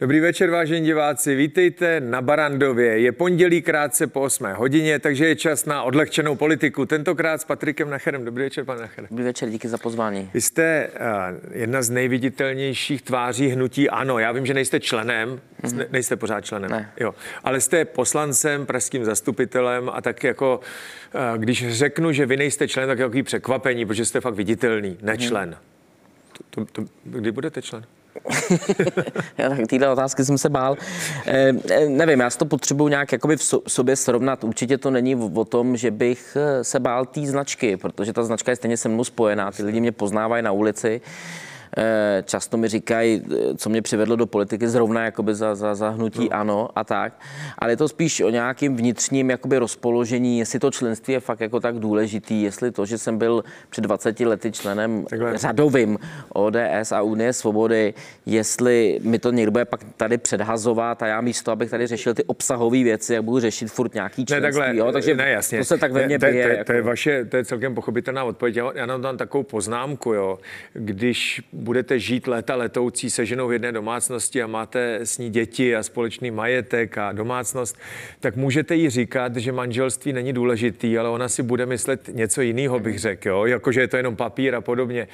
Dobrý večer, vážení diváci. Vítejte na Barandově. Je pondělí krátce po 8 hodině, takže je čas na odlehčenou politiku. Tentokrát s Patrikem Nacherem. Dobrý večer, pane Nacher. Dobrý večer, díky za pozvání. Vy jste uh, jedna z nejviditelnějších tváří hnutí ANO. Já vím, že nejste členem, mm-hmm. nejste pořád členem, Ne. jo, ale jste poslancem, pražským zastupitelem a tak jako, uh, když řeknu, že vy nejste člen, tak je takový překvapení, protože jste fakt viditelný, nečlen. To, to, to, kdy budete člen? Já tak téhle otázky jsem se bál. Eh, nevím, já si to potřebuji nějak jakoby v so- sobě srovnat. Určitě to není o o tom, že bych eh, se bál té značky, protože ta značka je stejně se mnou spojená. Ty lidi mě poznávají na ulici. Eh, Často mi říkají, eh, co mě přivedlo do politiky zrovna jakoby za, za, za hnutí no. ano a tak. Ale je to spíš o nějakým vnitřním jakoby rozpoložení, jestli to členství je fakt jako tak důležitý, jestli to, že jsem byl před 20 lety členem Takhle. řadovým ODS a Unie svobody, jestli mi to někdo bude pak tady předhazovat a já místo, abych tady řešil ty obsahové věci, jak budu řešit furt nějaký Ne, členství, takhle, jo? takže ne, jasně. to se tak ve mně to, to, bije. to, jako. to, je vaše, to je celkem pochopitelná odpověď. Já, já nám dám takovou poznámku, jo. Když budete žít léta letoucí se ženou v jedné domácnosti a máte s ní děti a společný majetek a domácnost, tak můžete jí říkat, že manželství není důležitý, ale ona si bude myslet něco jiného, bych řekl, jo. Jako, že je to jenom papír a podobně.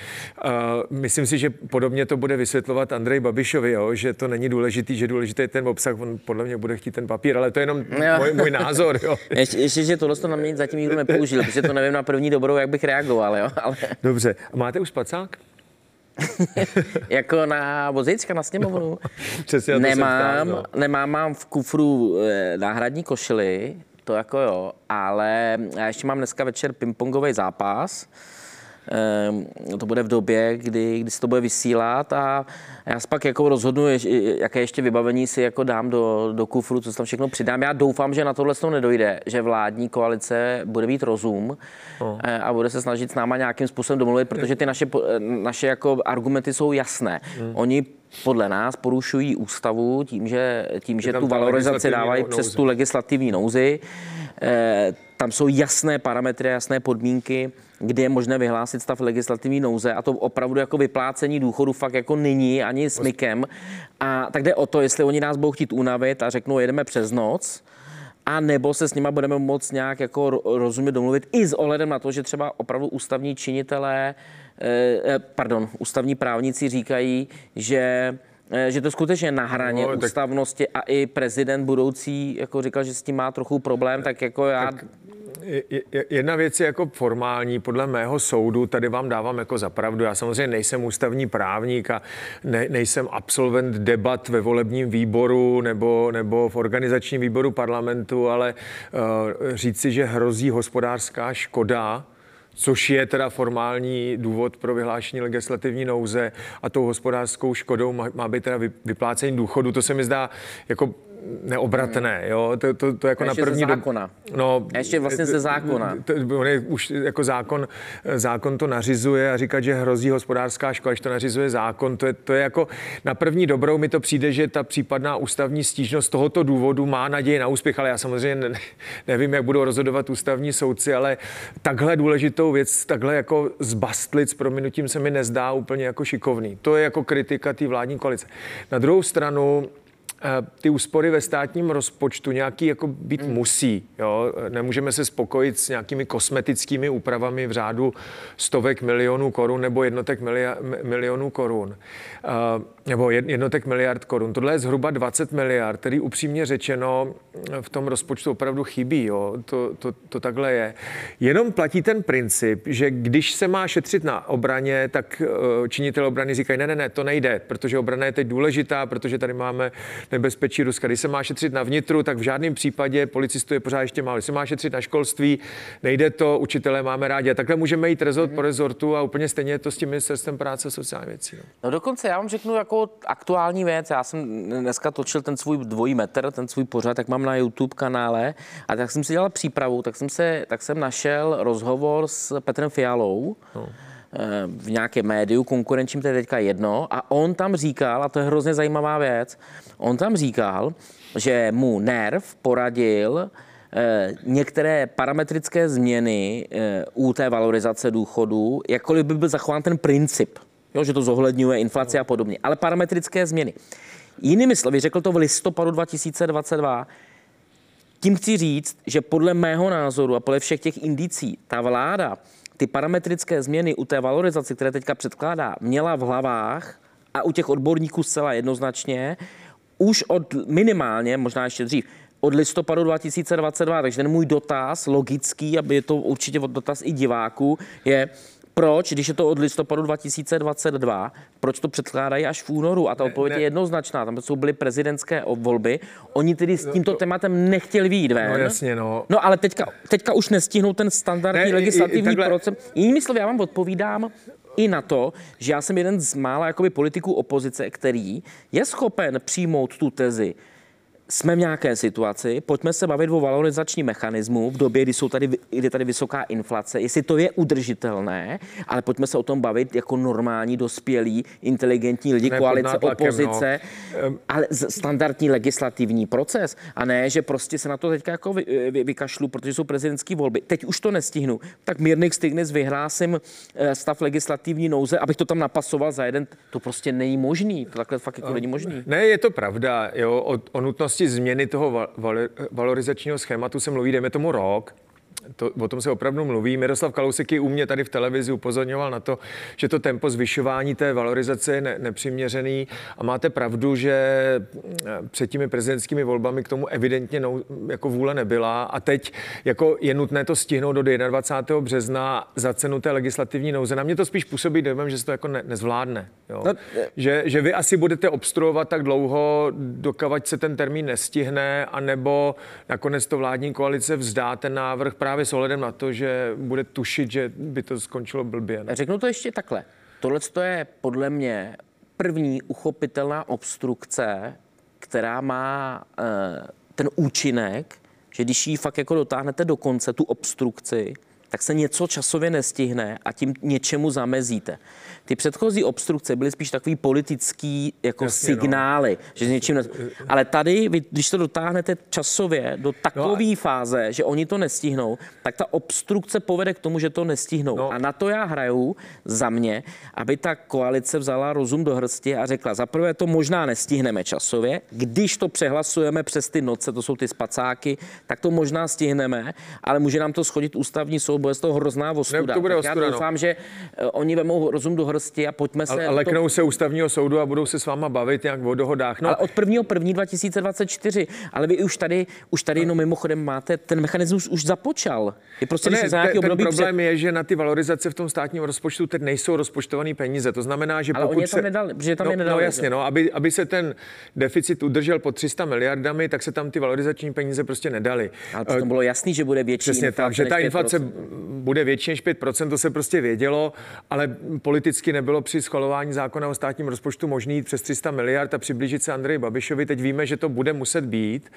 Uh, myslím si, že podobně to bude vysvětlovat Andrej Babišovi, jo, že to není důležitý, že důležitý je ten obsah, on podle mě bude chtít ten papír, ale to je jenom Jo. můj, můj názor, jo. Ještě, ještě, že tohle to na mě zatím nikdo nepoužil, protože to nevím na první dobrou, jak bych reagoval, jo? ale Dobře, a máte už spacák? jako na vozíčka na sněmovnu. Přesně to jsem nemám, ptal, no. nemám, mám v kufru eh, náhradní košily, to jako jo, ale já ještě mám dneska večer pingpongový zápas. Ehm, to bude v době, kdy, kdy se to bude vysílat a já si pak jako rozhodnu, jaké ještě vybavení si jako dám do, do kufru, co tam všechno přidám. Já doufám, že na tohle to nedojde, že vládní koalice bude mít rozum eh, a bude se snažit s náma nějakým způsobem domluvit, protože ty naše, eh, naše jako argumenty jsou jasné. Hmm. Oni podle nás porušují ústavu tím, že, tím, že tu valorizaci dávají nouze. přes tu legislativní nouzi. Eh, Tam jsou jasné parametry, jasné podmínky, kde je možné vyhlásit stav legislativní nouze a to opravdu jako vyplácení důchodu fakt jako není ani smykem. A tak jde o to, jestli oni nás budou chtít unavit a řeknou, jedeme přes noc, a nebo se s nima budeme moc nějak jako ro- rozumět domluvit i s ohledem na to, že třeba opravdu ústavní činitelé, eh, eh, pardon, ústavní právníci říkají, že eh, že to skutečně na hraně No, no, tak- ústavnosti a i prezident budoucí jako říkal, že s tím má trochu problém, tak jako já je- Jedna věc je jako formální, podle mého soudu, tady vám dávám jako zapravdu. Já samozřejmě nejsem ústavní právník a ne, nejsem absolvent debat ve volebním výboru nebo, nebo v organizačním výboru parlamentu, ale uh, říci, že hrozí hospodářská škoda, což je teda formální důvod pro vyhlášení legislativní nouze a tou hospodářskou škodou má, má být teda vy- vyplácení důchodu. To se mi zdá jako neobratné, jo, to, to, to jako Ještě na ze první... zákona. No, A ještě vlastně ze zákona. to, on je už jako zákon, zákon to nařizuje a říkat, že hrozí hospodářská škoda, když to nařizuje zákon, to je, to je jako na první dobrou mi to přijde, že ta případná ústavní stížnost z tohoto důvodu má naději na úspěch, ale já samozřejmě ne, nevím, jak budou rozhodovat ústavní soudci, ale takhle důležitou věc, takhle jako zbastlit s prominutím se mi nezdá úplně jako šikovný. To je jako kritika té vládní koalice. Na druhou stranu, ty úspory ve státním rozpočtu nějaký jako být Hmm. musí. Jo? Nemůžeme se spokojit s nějakými kosmetickými úpravami v řádu stovek milionů korun nebo jednotek milia, mi- milionů korun. Eh, Nebo jed- jednotek miliard korun. Tohle je zhruba 20 miliard, který upřímně řečeno eh, v tom rozpočtu opravdu chybí. Jo? To, to, to takhle je. Jenom platí ten princip, že když se má šetřit na obraně, tak eh, činitel obrany říkají, ne, ne, ne, to nejde, protože obrana je teď důležitá, protože tady máme nebezpečí Ruska. Když se má šetřit na vnitru, tak v žádném případě policistů je pořád ještě málo. Když se má šetřit na školství, nejde to, učitelé máme rádi. A takhle můžeme jít rezort po rezortu a úplně stejně je to s tím ministerstvem práce a sociální věcí. No. No dokonce já vám řeknu jako aktuální věc. Já jsem dneska točil ten svůj dvojí metr, ten svůj pořad, tak mám na YouTube kanále. A tak jsem si dělal přípravu, tak jsem, se, tak jsem našel rozhovor s Petrem Fialou. No v nějakém médiu, konkurenčním, to je teďka jedno, a on tam říkal, a to je hrozně zajímavá věc, on tam říkal, že mu NERV poradil eh, některé parametrické změny eh, u té valorizace důchodů, jakkoliv by byl zachován ten princip, jo, že to zohledňuje inflaci a podobně, ale parametrické změny. Jinými slovy, řekl to v listopadu 2022, tím chci říct, že podle mého názoru a podle všech těch indicí, ta vláda ty parametrické změny u té valorizace, které teďka předkládá, měla v hlavách a u těch odborníků zcela jednoznačně, už od minimálně, možná ještě dřív, od listopadu 2022. Takže ten můj dotaz, logický, aby je to určitě dotaz i diváků, je, proč, když je to od listopadu 2022, proč to předkládají až v únoru? A ta odpověď ne, ne. je jednoznačná. Tam jsou byly prezidentské volby. Oni tedy s tímto to, tématem nechtěli výjít ven. No jasně, no. No ale teďka, teďka už nestihnou ten standardní ne, legislativní i, i proces. Jinými slovy, já vám odpovídám, i na to, že já jsem jeden z mála jakoby politiků opozice, který je schopen přijmout tu tezi, jsme v nějaké situaci, pojďme se bavit o valorizační mechanismu v době, kdy, jsou tady, kdy je tady vysoká inflace, jestli to je udržitelné, ale pojďme se o tom bavit jako normální, dospělí, inteligentní lidi, ne, koalice, nátlakem, opozice, no. ale standardní legislativní proces a ne, že prostě se na to teďka jako vy, vy, vykašlu, protože jsou prezidentské volby. Teď už to nestihnu. Tak mírných stignis vyhlásím eh, stav legislativní nouze, abych to tam napasoval za jeden. To prostě není možný. To takhle fakt jako není možný. Ne, je to pravda. Jo, o, o nutnosti možnosti změny toho valorizačního schématu se mluví, dejme tomu rok, to, o tom se opravdu mluví. Miroslav Kalousek i u mě tady v televizi upozorňoval na to, že to tempo zvyšování té valorizace je ne, nepřiměřený a máte pravdu, že mm, před těmi prezidentskými volbami k tomu evidentně nou, jako vůle nebyla a teď jako je nutné to stihnout do 21. března za cenu té legislativní nouze. Na mě to spíš působí dojmem, že se to jako ne, nezvládne. Jo? No, že, že vy asi budete obstruovat tak dlouho, dokavať se ten termín nestihne, anebo nakonec to vládní koalice vzdá ten návrh právě právě s ohledem na to, že bude tušit, že by to skončilo blbě. Ne? Řeknu to ještě takhle. Tohle je podle mě první uchopitelná obstrukce, která má uh, ten účinek, že když ji fakt jako dotáhnete do konce, tu obstrukci, tak se něco časově nestihne a tím něčemu zamezíte. Ty předchozí obstrukce byly spíš takový politický jako Jasně, no. signály, no. že s něčím... Ne... Ale tady, vy, když to dotáhnete časově do takové no. fáze, že oni to nestihnou, tak ta obstrukce povede k tomu, že to nestihnou. No. A na to já hraju za mě, aby ta koalice vzala rozum do hrsti a řekla, zaprvé to možná nestihneme časově, když to přehlasujeme přes ty noce, to jsou ty spacáky, tak to možná stihneme, ale může nám to schodit ústavní soud, bude z toho hrozná ostuda. Ne, to bude ostuda, já no. doufám, no. že eh, oni vemou rozum do hrsti a pojďme se... A, a leknou to... se ústavního soudu a budou se s váma bavit nějak o dohodách. No. Ale od 1. 1. 2024. Ale vy už tady, už tady no mimochodem máte, ten mechanismus už započal. Je prostě, ne, ten, ten problém před... je, že na ty valorizace v tom státním rozpočtu teď nejsou rozpočtované peníze. To znamená, že Ale pokud oni se... tam nedali, že tam no, je nedali, no jasně, no, aby, aby se ten deficit udržel pod 300 miliardami, tak se tam ty valorizační peníze prostě nedali. Ale to bylo jasný, že bude větší Přesně tak, že ta inflace bude větší než 5%, to se prostě vědělo, ale politicky nebylo při schvalování zákona o státním rozpočtu možný jít přes 300 miliard a přiblížit se Andreji Babišovi. Teď víme, že to bude muset být,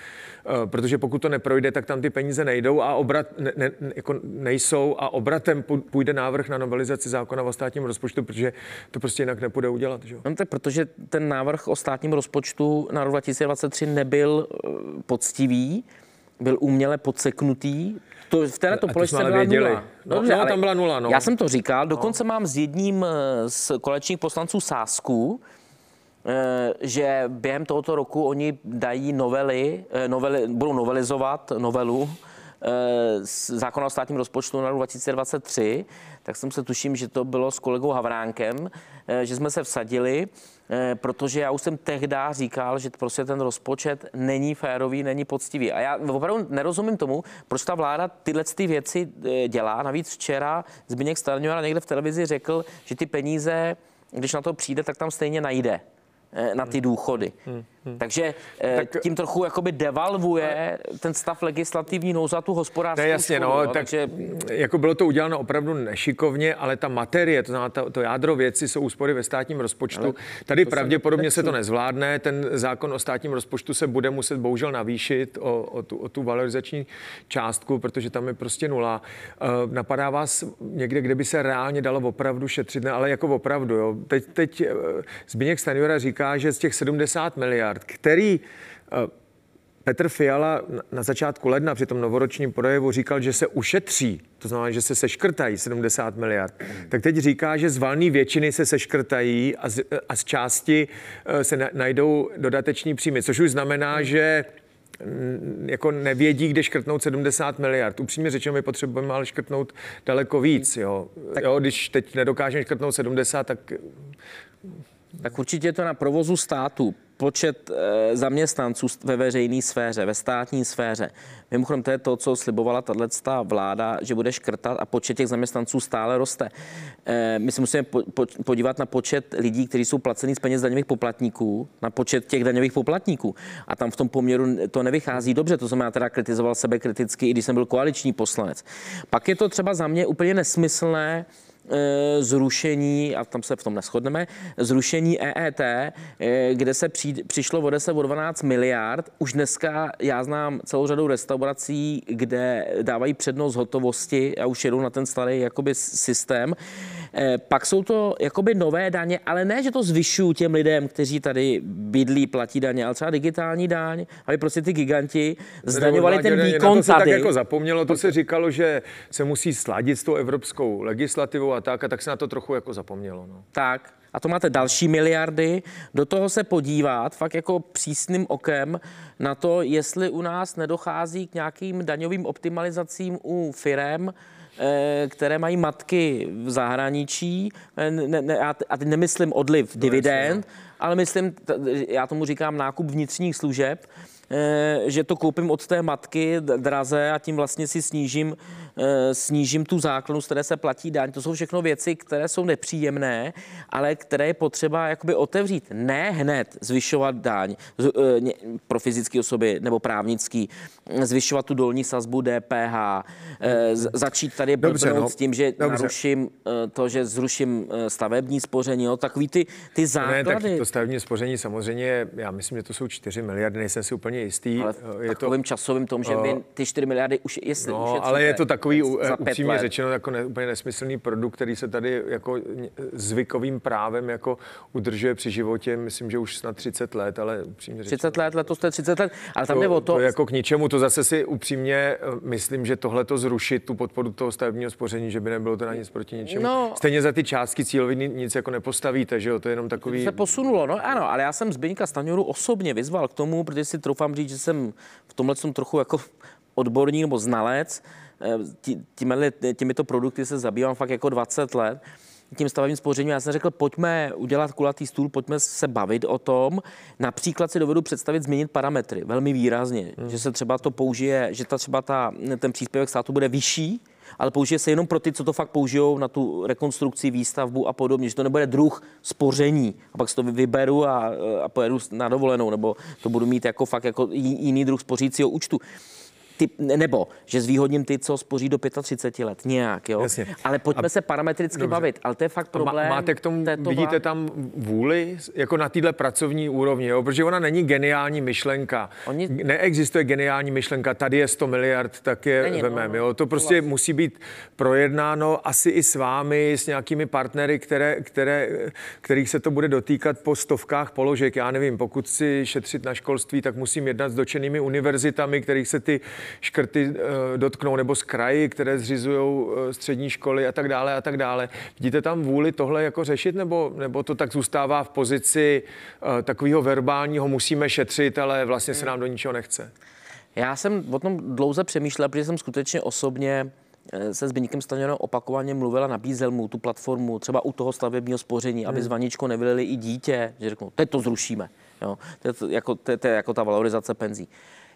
eh, protože pokud to neprojde, tak tam ty peníze nejdou a obrat ne, ne, jako nejsou a obratem půjde návrh na novelizaci zákona o státním rozpočtu, protože to prostě jinak nepůjde udělat. Že? No, tak protože ten návrh o státním rozpočtu na rok 2023 nebyl eh, poctivý, byl uměle podseknutý. To, v této položce byla věděli. nula. No, Dobře, no, tam byla nula, no. Já jsem to říkal, dokonce no. mám s jedním eh, z kolečních poslanců Sásku, eh, že během tohoto roku oni dají novely, eh, novely budou novelizovat novelu zákona o státním rozpočtu na rok 2023, tak jsem se tuším, že to bylo s kolegou Havránkem, že jsme se vsadili, protože já už jsem tehdy říkal, že prostě ten rozpočet není férový, není poctivý. A já opravdu nerozumím tomu, proč ta vláda tyhle ty věci dělá. Navíc včera Zbigněk Stanjura někde v televizi řekl, že ty peníze, když na to přijde, tak tam stejně najde na ty důchody. Hmm. Hmm. Takže eh, tak, tím trochu jakoby devalvuje ten stav legislativní nouze a tu hospodářskou To je jasně, školu, no, tak takže... jako bylo to uděláno opravdu nešikovně, ale ta materie, to znamená to, to jádro věci jsou úspory ve státním rozpočtu. Ale Tady pravděpodobně se to nezvládne, ten zákon o státním rozpočtu se bude muset bohužel navýšit o, o, tu, o tu valorizační částku, protože tam je prostě nula. Uh, napadá vás někde, kde by se reálně dalo opravdu šetřit, ne, ale jako opravdu. Jo. Teď, teď uh, Zbigněk Stanjura říká, že z těch 70 miliard miliard, který eh, Petr Fiala na začátku ledna při tom novoročním projevu říkal, že se ušetří, to znamená, že se seškrtají 70 miliard. Tak teď říká, že z valné většiny se seškrtají a z, a z části eh, se najdou dodateční příjmy, což už znamená, že jako nevědí, kde škrtnout 70 miliard. Upřímně řečeno, my potřebujeme ale škrtnout daleko víc. Jo. Tak, jo, když teď nedokážeme škrtnout 70, tak... Tak určitě to na provozu státu počet eh, zaměstnanců ve veřejné sféře, ve státní sféře. Mimochodem, to je to, co slibovala tato vláda, že bude škrtat a počet těch zaměstnanců stále roste. Eh, my se musíme podívat na počet lidí, kteří jsou placení z peněz daňových poplatníků, na počet těch daňových poplatníků. A tam v tom poměru to nevychází dobře. To znamená, teda kritizoval sebe kriticky, i když jsem byl koaliční poslanec. Pak je to třeba za mě úplně nesmyslné, zrušení, a tam se v tom neschodneme, zrušení EET, eh, kde se při, přišlo o 10 o 12 miliard. Už dneska já znám celou řadu restaurací, kde dávají přednost hotovosti a už jedou na ten starý jakoby systém. Eh, pak jsou to jakoby nové daně, ale ne, že to zvyšují těm lidem, kteří tady bydlí, platí daně, ale třeba digitální daň, aby prostě ty giganti zdaňovali ten výkon na to se tady. tak jako zapomnělo, to se říkalo, že se musí sladit s tou evropskou legislativou a tak, a tak se na to trochu jako zapomnělo. No. Tak, a to máte další miliardy, do toho se podívat fakt jako přísným okem na to, jestli u nás nedochází k nějakým daňovým optimalizacím u firem, Eh, které mají matky v zahraničí, eh, ne, ne, a teď nemyslím odliv no, dividend, ale myslím, já tomu říkám nákup vnitřních služeb, že to koupím od té matky draze a tím vlastně si snížím Eh, snížím tu základnu, z které se platí daň. To jsou všechno věci, které jsou nepříjemné, ale které je potřeba jakoby otevřít. Ne hned zvyšovat daň eh, pro fyzické osoby nebo právnický, zvyšovat tu dolní sazbu DPH, eh, začít tady Dobře, no. s tím, že Dobře. naruším to, že zruším stavební spoření, jo, takový ty, ty základy. Ne, tak to stavební spoření samozřejmě, já myslím, že to jsou 4 miliardy, nejsem si úplně jistý. Ale v je takovým to, časovým tom, že by ty 4 miliardy už, jestli no, ale je to takový upřímně let. řečeno jako ne, úplně nesmyslný produkt, který se tady jako zvykovým právem jako udržuje při životě, myslím, že už snad 30 let, ale upřímně řečeno. 30 let, letos to je 30 let, ale tam jde o to... To jako k ničemu, to zase si upřímně eh, myslím, že tohle to zrušit, tu podporu toho stavebního spoření, že by nebylo to na nic proti ničemu. No, Stejně za ty částky cílový nic jako nepostavíte, že jo, to je jenom takový... To se posunulo, no ano, ale já jsem Zbyňka Staňoru osobně vyzval k tomu, protože si troufám říct, že jsem v tomhle jsem trochu jako odborník nebo znalec, těmi, těmito produkty se zabývám fakt jako 20 let tím stavebním spořením. Já jsem řekl, pojďme udělat kulatý stůl, pojďme se bavit o tom. Například si dovedu představit změnit parametry velmi výrazně, hmm. že se třeba to použije, že ta třeba ta, ten příspěvek státu bude vyšší, ale použije se jenom pro ty, co to fakt použijou na tu rekonstrukci, výstavbu a podobně, že to nebude druh spoření. A pak si to vyberu a, a pojedu na dovolenou, nebo to budu mít jako fakt jako jiný druh spořícího účtu ty, nebo že zvýhodním ty, co spoří do 35 let, nějak, jo. Jasně. Ale pojďme a, se parametricky dobře. bavit, ale to je fakt problém. Máte k tomu, této vidíte tam vůli, jako na téhle pracovní úrovni, jo? protože ona není geniální myšlenka. Oni... Neexistuje geniální myšlenka, tady je 100 miliard, tak je není, vemem, no, jo. To prostě vlastně. musí být projednáno asi i s vámi, s nějakými partnery, které, které, kterých se to bude dotýkat po stovkách položek. Já nevím, pokud si šetřit na školství, tak musím jednat s dočenými univerzitami, kterých se ty škrty eh, dotknou, nebo z kraji, které zřizují eh, střední školy a tak dále a tak dále. Vidíte tam vůli tohle jako řešit, nebo, nebo to tak zůstává v pozici eh, takového verbálního musíme šetřit, ale vlastně se nám do ničeho nechce? Já jsem o tom dlouze přemýšlel, protože jsem skutečně osobně se Zbyňkem Staněrem opakovaně mluvila, nabízel mu tu platformu, třeba u toho stavebního spoření, aby hmm. z vaničko nevylili i dítě, že řeknou, teď to zrušíme. Jo? To, je to, jako, to, to je jako ta valorizace penzí.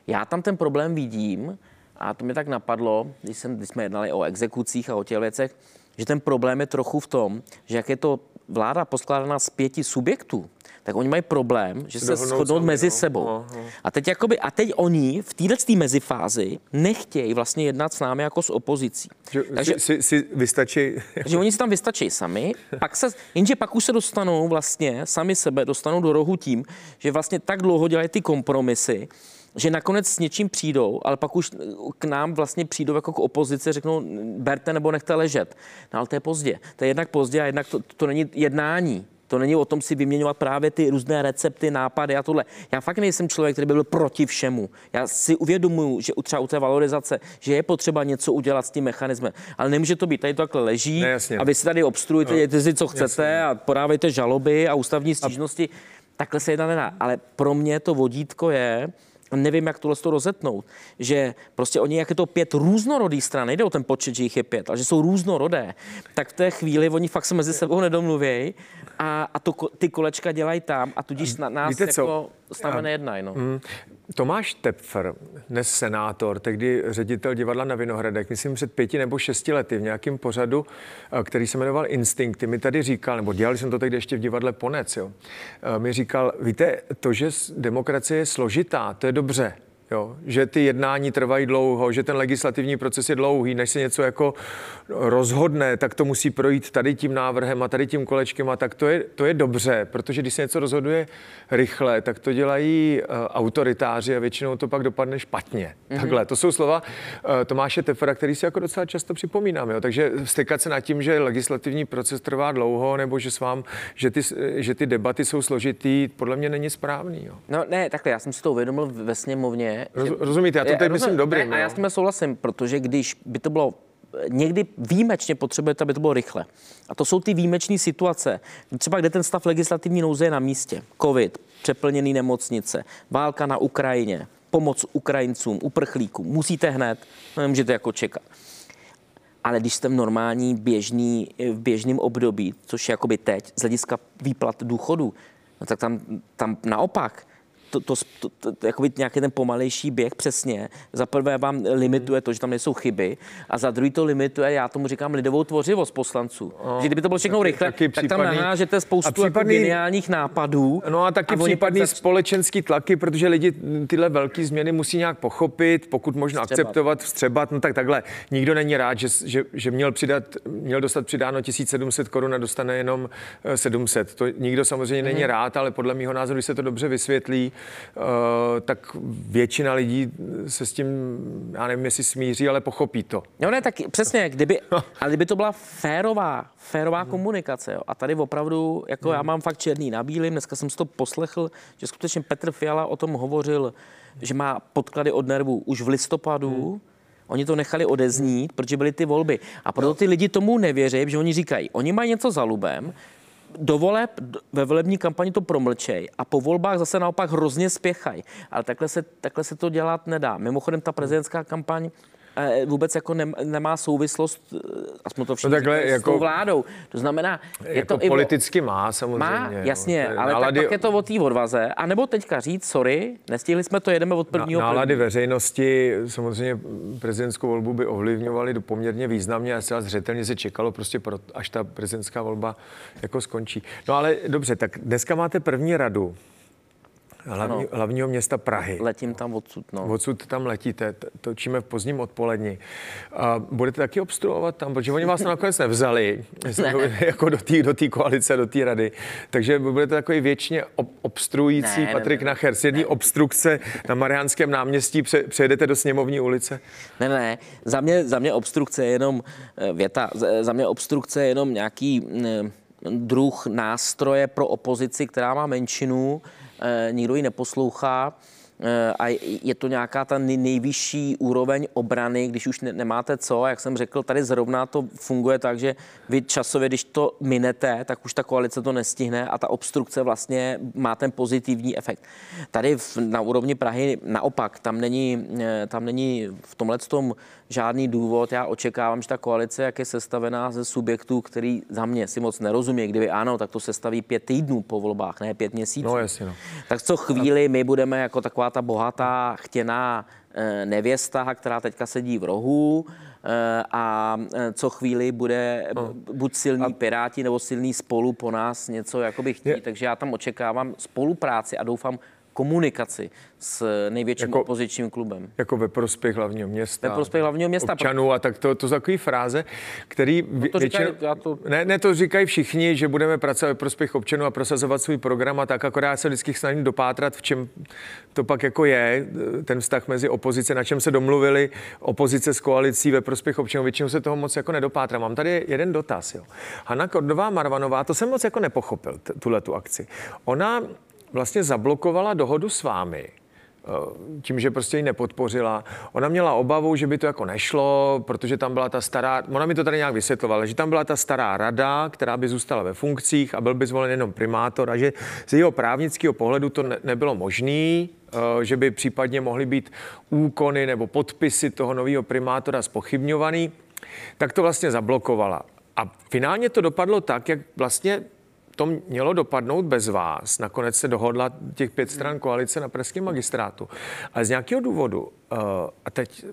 Já tam ten problém vidím, a to mi tak napadlo, když, jsem, když jsme jednali o exekucích a o těch věcech, že ten problém je trochu v tom, že jak je to vláda poskládaná z pěti subjektů, tak oni mají problém, že se shodnou mezi no. sebou. A teď jakoby, a teď oni v této mezifázi nechtějí vlastně jednat s námi jako s opozicí. Že, Takže, si, si vystačí... Že oni si tam vystačí sami, pak se, jenže pak už se dostanou vlastně, sami sebe dostanou do rohu tím, že vlastně tak dlouho dělají ty kompromisy, že nakonec s něčím přijdou, ale pak už k nám vlastně přijdou jako k opozici, řeknou, berte nebo nechte ležet. No ale to je pozdě. To je jednak pozdě a jednak to, to není jednání. To není o tom si vyměňovat právě ty různé recepty, nápady a tohle. Já fakt nejsem člověk, který by byl proti všemu. Já si uvědomuji, že třeba u té valorizace, že je potřeba něco udělat s tím mechanismem. Ale nemůže to být, tady to takhle leží Ne, jasně. a vy si tady obstruujete, No. dějte si, co chcete Jasně. a podávejte žaloby a ústavní stížnosti. Takhle se jedná nedá. Ale pro mě to vodítko je, nevím, jak tohle to rozetnout, že prostě oni, jak je to pět různorodých stran, nejde o ten počet, že jich je pět, ale že jsou různorodé, tak v té chvíli oni fakt se mezi sebou nedomluvějí a, a to, ty kolečka dělají tam a tudíž na, nás Víte co? jako s námi A-. No. Mm, Tomáš Tepfer, dnes senátor, tehdy ředitel divadla na Vinohradech, myslím před pěti nebo šesti lety v nějakém pořadu, eh, který se jmenoval Instinkty, mi tady říkal, nebo dělali jsem to tehdy ještě v divadle Ponec, jo, eh, mi říkal, víte, to, že demokracie je složitá, to je dobře. Jo, že ty jednání trvají dlouho, že ten legislativní proces je dlouhý, než se něco jako rozhodne, tak to musí projít tady tím návrhem a tady tím kolečkem a tak to je, to je dobře, protože když se něco rozhoduje rychle, tak to dělají uh, autoritáři a většinou to pak dopadne špatně. Mm-hmm. Takhle, to jsou slova uh, Tomáše Tefera, který si jako docela často připomínám. Jo? Takže stykat se nad tím, že legislativní proces trvá dlouho, nebo že, s vám, že, ty, že ty debaty jsou složitý, podle mě není správný. Jo? No ne, takhle, já jsem si to uvědomil ve sněmovně. Roz, že- rozumíte, já to teď myslím dobrým. Ne, a já jo. s tím souhlasím, protože když by to bylo někdy výjimečně potřebujete, aby to bylo rychle. A to jsou ty výjimečné situace. Třeba kde ten stav legislativní nouze je na místě. Covid, přeplněný nemocnice, válka na Ukrajině, pomoc Ukrajincům, uprchlíkům. Musíte hned, no, nemůžete jako čekat. Ale když jste v normální běžný, v běžném období, což je jakoby teď, z hlediska výplat důchodu, no tak tam, tam naopak, to, to, to, to, to jakoby nějaký ten pomalejší běh přesně. Za prvé vám limituje to, že tam nejsou chyby a za druhý to limituje, já tomu říkám, lidovou tvořivost poslanců. že kdyby to bylo všechno rychle, taky tak tam nahážete spoustu a případný- jako geniálních nápadů. No a taky oni případný zač- společenský tlaky, protože lidi tyhle velké změny musí nějak pochopit, pokud možno Vstřebat. akceptovat, vstřebat, no tak takhle. Nikdo není rád, že, že, že měl, přidat, měl dostat přidáno 1700 korun a dostane jenom eh, 700. To nikdo samozřejmě Mhm. není rád, ale podle mého názoru, když se to dobře vysvětlí, eh, tak většina lidí se s tím, já nevím, jestli smíří, ale pochopí to. No ne, tak přesně, kdyby, ale kdyby to byla férová, férová komunikace, jo. A tady opravdu, jako já mám fakt černý na bílým, dneska jsem si to poslechl, že skutečně Petr Fiala o tom hovořil, že má podklady od nervů už v listopadu, Oni to nechali odeznít, protože byly ty volby. A proto ty lidi tomu nevěří, že oni říkají, oni mají něco za lubem, do voleb, d- ve volební kampani to promlčej a po volbách zase naopak hrozně spěchají. Ale takhle se, takhle se to dělat nedá. Mimochodem ta prezidentská kampaň vůbec jako nem, nemá souvislost, eh, aspoň to všichni No takhle říkají, s jako- tou vládou. To znamená, je jako to i o- politicky má samozřejmě. má, no. jasně, je ale nálady- tak pak je to o té odvaze. A nebo teďka říct, sorry, nestihli jsme to, jedeme od prvního. Nálady prvního. veřejnosti samozřejmě prezidentskou volbu by ovlivňovaly poměrně významně a zcela zřetelně se čekalo prostě pro, až ta prezidentská volba jako skončí. No ale dobře, tak dneska máte první radu hlavní, hlavního města Prahy. Letím tam odsud, no. Odsud tam letíte, točíme v pozdním odpoledni. A budete taky obstruovat tam, protože oni vás nakonec nevzali ne. jako do té do té koalice, do té rady. Takže budete takový věčně ob, obstruující Ne, ne, Patrik ne, Nacher. Z jedné obstrukce na Mariánském náměstí pře, přejedete do sněmovní ulice. Ne, ne, ne. Za mě, za mě obstrukce je jenom eh, věta. Za mě obstrukce je jenom nějaký eh, druh nástroje pro opozici, která má menšinu, nikdo ji neposlouchá eh, a je to nějaká ta nej- nejvyšší úroveň obrany, když už ne- nemáte co. Jak jsem řekl, tady zrovna to funguje tak, že vy časově, když to minete, tak už ta koalice to nestihne a ta obstrukce vlastně má ten pozitivní efekt. Tady na úrovni Prahy naopak, tam není, eh, tam není v tomhle tom žádný důvod. Já očekávám, že ta koalice, jak je sestavená ze subjektů, který za mě si moc nerozumí, kdyby ano, tak to sestaví pět týdnů po volbách, ne pět měsíců. No jasně, no. Tak co chvíli my budeme jako taková ta bohatá, chtěná eh, nevěsta, která teďka sedí v rohu eh, a eh, co chvíli bude No. buď silní piráti nebo silný spolu po nás něco jakoby chtít. Je- Takže já tam očekávám spolupráci a doufám komunikaci s největším jako, opozičním klubem. Jako ve prospěch hlavního města. Ve prospěch hlavního města. Občanů a tak to, to jsou takové fráze, který no to většinou, říkají, já to... Ne, ne, to říkají všichni, že budeme pracovat ve prospěch občanů a prosazovat svůj program a tak, akorát se vždycky snažím dopátrat, v čem to pak jako je, ten vztah mezi opozice, na čem se domluvili opozice s koalicí ve prospěch občanů. Většinou se toho moc jako nedopátrá. Mám tady jeden dotaz. Jo. Hanna Kordová Marvanová, to jsem moc jako nepochopil, tuhle tu akci. Ona vlastně zablokovala dohodu s vámi, eh, tím, že prostě ji nepodpořila. Ona měla obavu, že by to jako nešlo, protože tam byla ta stará, ona mi to tady nějak vysvětlovala, že tam byla ta stará rada, která by zůstala ve funkcích a byl by zvolen jenom primátor a že z jeho právnického pohledu to ne, nebylo možné, eh, že by případně mohly být úkony nebo podpisy toho nového primátora spochybňovaný, tak to vlastně zablokovala. A finálně to dopadlo tak, jak vlastně to mělo dopadnout bez vás. Nakonec se dohodla těch pět stran koalice na pražském magistrátu. Ale z nějakého důvodu, uh, a teď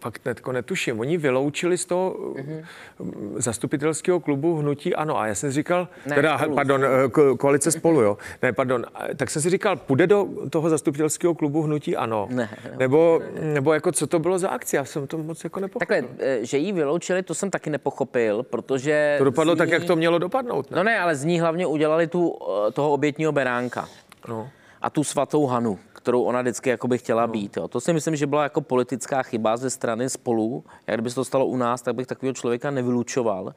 fakt netko netuším. Oni vyloučili z toho mm-hmm. zastupitelského klubu hnutí ano. A já jsem si říkal, ne, teda, spolu. pardon, eh, ko, koalice spolu, jo. Ne, pardon. Tak jsem si říkal, půjde do toho zastupitelského klubu hnutí ano. Ne, ne, nebo, ne. nebo jako co to bylo za akci? Já jsem to moc jako nepochopil. Takhle, eh, že jí vyloučili, to jsem taky nepochopil, protože... To dopadlo ní... tak, jak to mělo dopadnout. Ne? No ne, ale z ní hlavně udělali tu, toho obětního beránka. No. A tu svatou Hanu kterou ona vždycky jako by chtěla no. být. Jo. To si myslím, že byla jako politická chyba ze strany spolu. Jak kdyby se to stalo u nás, tak bych takového člověka nevylučoval,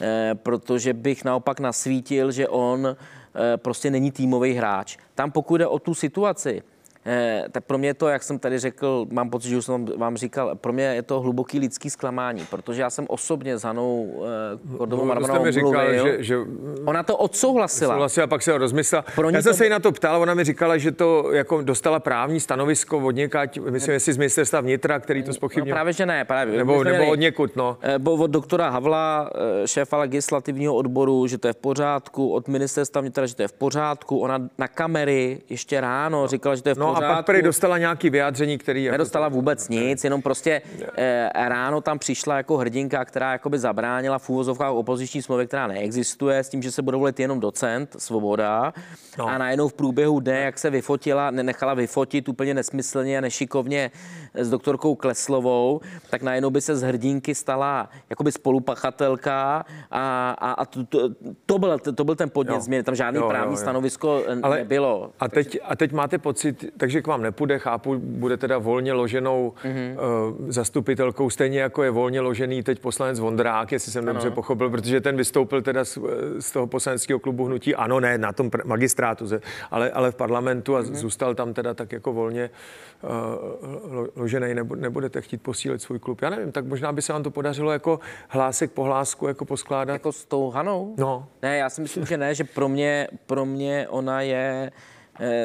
eh, protože bych naopak nasvítil, že on eh, prostě není týmový hráč. Tam pokud jde o tu situaci, tak pro mě to, jak jsem tady řekl, mám pocit, že už jsem vám říkal, pro mě je to hluboký lidský zklamání, protože já jsem osobně s Hanou eh, Kordovou no, Marvanovou mi říkal, mluvil. Že, že ona to odsouhlasila. Odsouhlasila, pak se ho rozmyslela. Pro já jsem to... se jí na to ptal, ona mi říkala, že to jako dostala právní stanovisko od někať, myslím, jestli z ministerstva vnitra, který to spochybnil. No, právě, že ne. Právě. Nebo, nebo od někud, no. Eh, bo od doktora Havla, šéfa legislativního odboru, že to je v pořádku, od ministerstva vnitra, že to je v pořádku. Ona na kamery ještě ráno říkala, že to je v pořádku. No a pak prý dostala nějaký vyjádření, který... Jako Nedostala vůbec nic, jenom prostě eh, ráno tam přišla jako hrdinka, která jakoby zabránila v úvozovkách opoziční smlouvy, která neexistuje, s tím, že se bude volit jenom docent, svoboda. No. A najednou v průběhu dne, jak se vyfotila, nechala vyfotit úplně nesmyslně a nešikovně s doktorkou Kleslovou, tak najednou by se z hrdinky stala jakoby spolupachatelka a, a, a to, to, to, byl, to byl ten podnět změny. Tam žádný jo, právní jo, jo. stanovisko Ale, nebylo. A teď, a teď máte pocit, takže k vám nepůjde, chápu, bude teda volně loženou mm-hmm. uh, zastupitelkou, stejně jako je volně ložený teď poslanec Vondrák, jestli jsem ano. dobře pochopil, protože ten vystoupil teda z, z toho poslaneckého klubu hnutí, ano, ne na tom magistrátu, ale, ale v parlamentu a mm-hmm. zůstal tam teda tak jako volně uh, ložený, nebudete chtít posílit svůj klub. Já nevím, tak možná by se vám to podařilo jako hlásek po hlásku jako poskládat. Jako s tou Hanou? No. Ne, já si myslím, že ne, že pro mě, pro mě ona je Eh,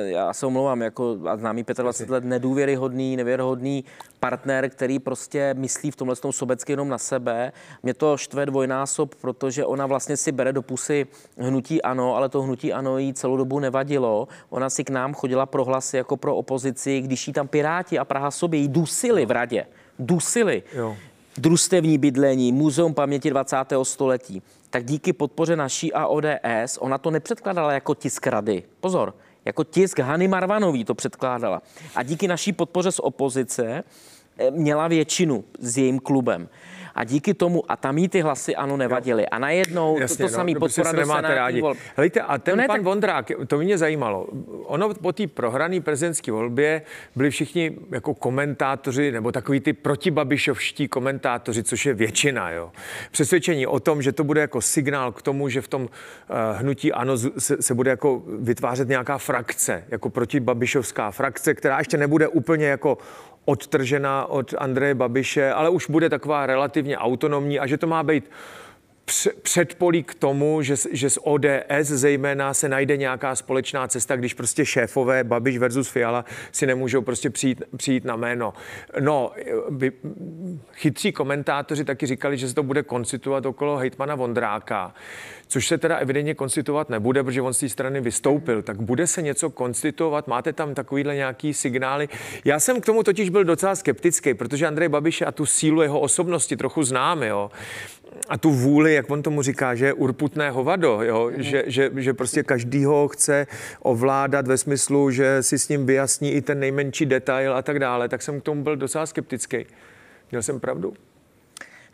já se omlouvám, jako a známý 25 let nedůvěryhodný, nevěrohodný partner, který prostě myslí v tomhle sobecky jenom na sebe. Mě to štve dvojnásob, protože ona vlastně si bere do pusy hnutí ano, ale to hnutí ano jí celou dobu nevadilo. Ona si k nám chodila pro hlasy jako pro opozici, když jí tam Piráti a Praha sobě jí dusili v radě. Dusili. Jo. Družstevní bydlení, Muzeum paměti 20. století. Tak díky podpoře naší a ODS ona to nepředkládala jako tisk rady. Pozor, jako tisk Hany Marvanový to předkládala. A díky naší podpoře z opozice eh, měla většinu s jejím klubem a díky tomu, a tam jí ty hlasy ano nevadily. A najednou Jasně, to, to no, samý podpora se nemáte rádi. Vol. Helejte, a ten no ne, pan tak... Vondrák, to mě zajímalo. Ono po té prohrané prezidentské volbě byli všichni jako komentátoři, nebo takový ty protibabišovští komentátoři, což je většina, jo. Přesvědčení o tom, že to bude jako signál k tomu, že v tom uh, hnutí ano se, se bude jako vytvářet nějaká frakce, jako protibabišovská frakce, která ještě nebude úplně jako odtržená od Andreje Babiše, ale už bude taková relativně autonomní a že to má být předpolí k tomu, že, že z ODS zejména se najde nějaká společná cesta, když prostě šéfové Babiš versus Fiala si nemůžou prostě přijít, přijít na jméno. No, by, chytří komentátoři taky říkali, že se to bude konstituovat okolo hejtmana Vondráka, což se teda evidentně konstituovat nebude, protože on z té strany vystoupil. Tak bude se něco konstituovat? Máte tam takovýhle nějaký signály? Já jsem k tomu totiž byl docela skeptický, protože Andrej Babiš a tu sílu jeho osobnosti trochu znám, jo a tu vůli, jak on tomu říká, že je urputné hovado, jo? Mm. Že, že, že prostě každýho chce ovládat ve smyslu, že si s ním vyjasní i ten nejmenší detail a tak dále, tak jsem k tomu byl docela skeptický. Měl jsem pravdu.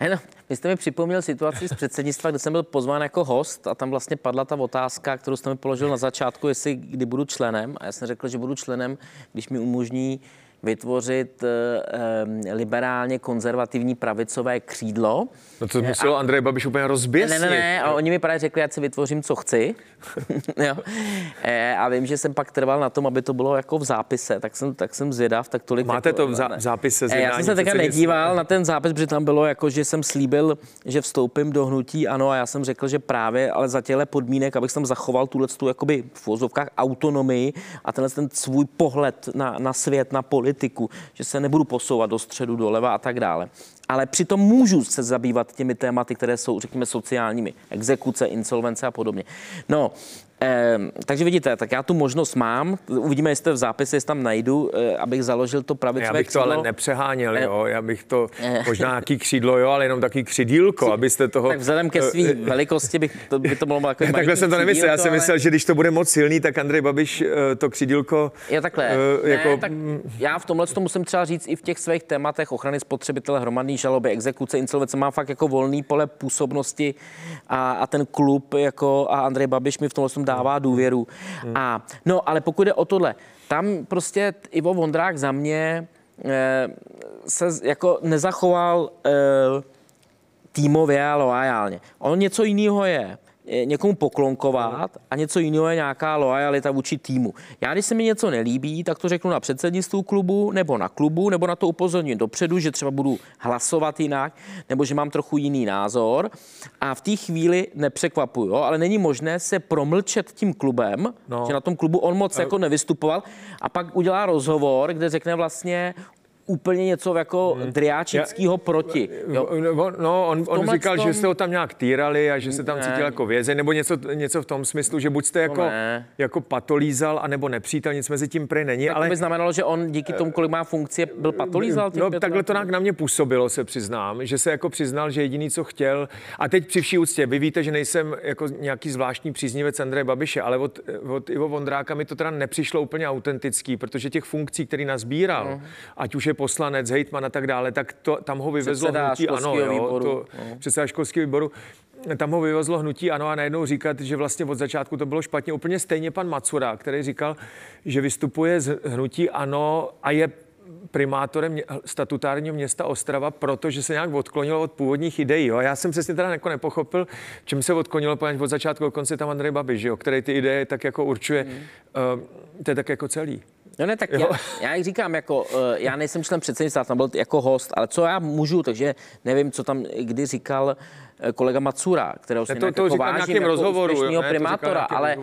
No, vy jste mi připomněl situaci z předsednictva, kde jsem byl pozván jako host a tam vlastně padla ta otázka, kterou jste mi položil na začátku, jestli kdy budu členem. A já jsem řekl, že budu členem, když mi umožní vytvořit e, liberálně konzervativní pravicové křídlo. No to muselo a... Andrej Babiš úplně rozběsnit. Ne, ne, ne, a oni mi právě řekli, ať si vytvořím, co chci. jo. E, a vím, že jsem pak trval na tom, aby to bylo jako v zápise, tak jsem, tak jsem zvědav, tak tolik. Máte jako, to v, zá, zápise e, Já jsem se také nedíval na ten zápis, protože tam bylo jako, že jsem slíbil, že vstoupím do hnutí, ano, a já jsem řekl, že právě, ale za těle podmínek, abych tam zachoval tuhle tu jakoby v vozovkách autonomii a tenhle ten svůj pohled na, na svět, na politiku politiku, že se nebudu posouvat do středu, doleva a tak dále. Ale přitom můžu se zabývat těmi tématy, které jsou, řekněme, sociálními, exekuce, insolvence a podobně. No, takže vidíte, tak já tu možnost mám. Uvidíme, jestli v zápise, jestli tam najdu, eh, abych založil to pravicové Já bych křídlo. to ale nepřeháněl, eh, jo. Já bych to, eh, možná nějaký křídlo, jo, ale jenom taký křídílko, abyste toho... Tak vzhledem ke své velikosti bych to, by to bylo jako Takhle jsem to nemyslel. Já jsem ale... myslel, že když to bude moc silný, tak Andrej Babiš to křídílko... Je takhle. Uh, ne, jako... tak já v tomhle to musím třeba říct i v těch svých tématech ochrany spotřebitele, hromadné žaloby, exekuce, insolvence, mám fakt jako volný pole působnosti a, a ten klub jako a Andrej Babiš mi v tomhle dává důvěru. Hmm. A, no, ale pokud jde o tohle, tam prostě Ivo Vondrák za mě eh, se jako nezachoval eh, týmově a loajálně. On něco jiného je někomu poklonkovat a něco jiného je nějaká lojalita vůči týmu. Já, když se mi něco nelíbí, tak to řeknu na předsednictvu klubu nebo na klubu, nebo na to upozorním dopředu, že třeba budu hlasovat jinak, nebo že mám trochu jiný názor. A v té chvíli nepřekvapuju, ale není možné se promlčet tím klubem, no. že na tom klubu on moc jako nevystupoval a pak udělá rozhovor, kde řekne vlastně, úplně něco jako hmm. driáčického proti. Jo? No, on, on říkal, tom... že jste ho tam nějak týrali a že se tam ne. cítil jako vězeň, nebo něco, něco v tom smyslu, že buď jste jako, jako patolízal, anebo nepřítel, nic mezi tím prej není. Tak ale... to by znamenalo, že on díky tomu, kolik má funkcie, byl patolízal? No, takhle to na mě působilo, se přiznám, že se jako přiznal, že jediný, co chtěl. A teď při vší úctě, vy víte, že nejsem jako nějaký zvláštní příznivec Andreje Babiše, ale od, od Ivo Vondráka mi to teda nepřišlo úplně autentický, protože těch funkcí, který nazbíral, mm. ať už je poslanec, hejtman a tak dále, tak to, tam ho vyvezlo Předseda hnutí ano, jo, výboru. to, no. předseda školského výboru, tam ho vyvezlo hnutí ano a najednou říkat, že vlastně od začátku to bylo špatně. Úplně stejně pan Macura, který říkal, že vystupuje z hnutí ano a je primátorem statutárního města Ostrava, protože se nějak odklonilo od původních ideí. Jo? Já jsem přesně teda jako nepochopil, čím se odklonilo, protože od začátku do konce tam Andrej Babiš, jo? který ty ideje tak jako určuje. Mm. Uh, to je tak jako celý. No ne, tak já, já jak říkám, jako, eh, já nejsem člen předsednictva, tam byl jako host, ale co já můžu, takže nevím, co tam kdy říkal eh, kolega Macura, kterého si to, to jako vážím jako rozhovoru, jo, ne, primátora, ale,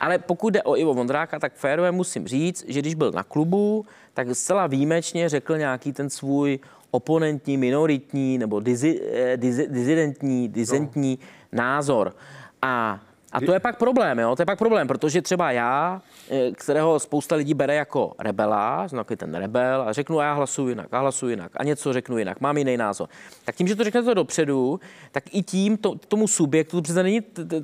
ale pokud jde o Ivo Vondráka, tak férové musím říct, že když byl na klubu, tak zcela výjimečně řekl nějaký ten svůj oponentní, minoritní nebo dizi, eh, dizi, dizidentní, dizentní no. názor. A a to je pak problém, jo? To je pak problém, protože třeba já, eh, kterého spousta lidí bere jako rebela, znaky ten rebel, a řeknu, a já hlasuji jinak, a hlasuji jinak, a něco řeknu jinak, mám jiný názor. Tak tím, že to řeknete dopředu, tak i tím to, tomu subjektu, to přece není,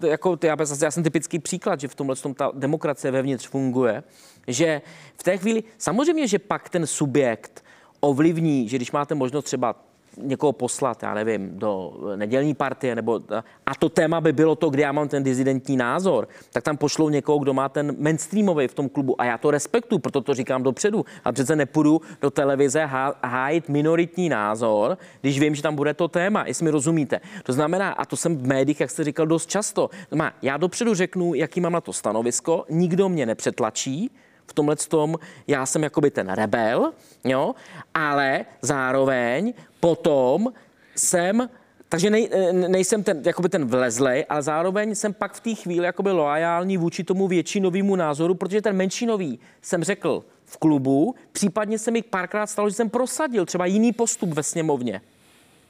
jako, já, já jsem typický příklad, že v tomhle tom ta demokracie vevnitř funguje, že v té chvíli, samozřejmě, že pak ten subjekt ovlivní, že když máte možnost třeba někoho poslat, já nevím, do nedělní partie, nebo, a to téma by bylo to, kde já mám ten dizidentní názor, tak tam pošlou někoho, kdo má ten mainstreamový v tom klubu. A já to respektuju, proto to říkám dopředu. A přece nepůjdu do televize hájit minoritní názor, když vím, že tam bude to téma, jestli mi rozumíte. To znamená, a to jsem v médiích, jak jste říkal, dost často. Má, já dopředu řeknu, jaký mám na to stanovisko, nikdo mě nepřetlačí, v tomhle tom já jsem jakoby ten rebel, jo, ale zároveň potom jsem takže nej, nejsem ten, jakoby ten vlezlej, ale zároveň jsem pak v té chvíli jakoby loajální vůči tomu většinovému názoru, protože ten menšinový jsem řekl v klubu, případně se mi párkrát stalo, že jsem prosadil třeba jiný postup ve sněmovně.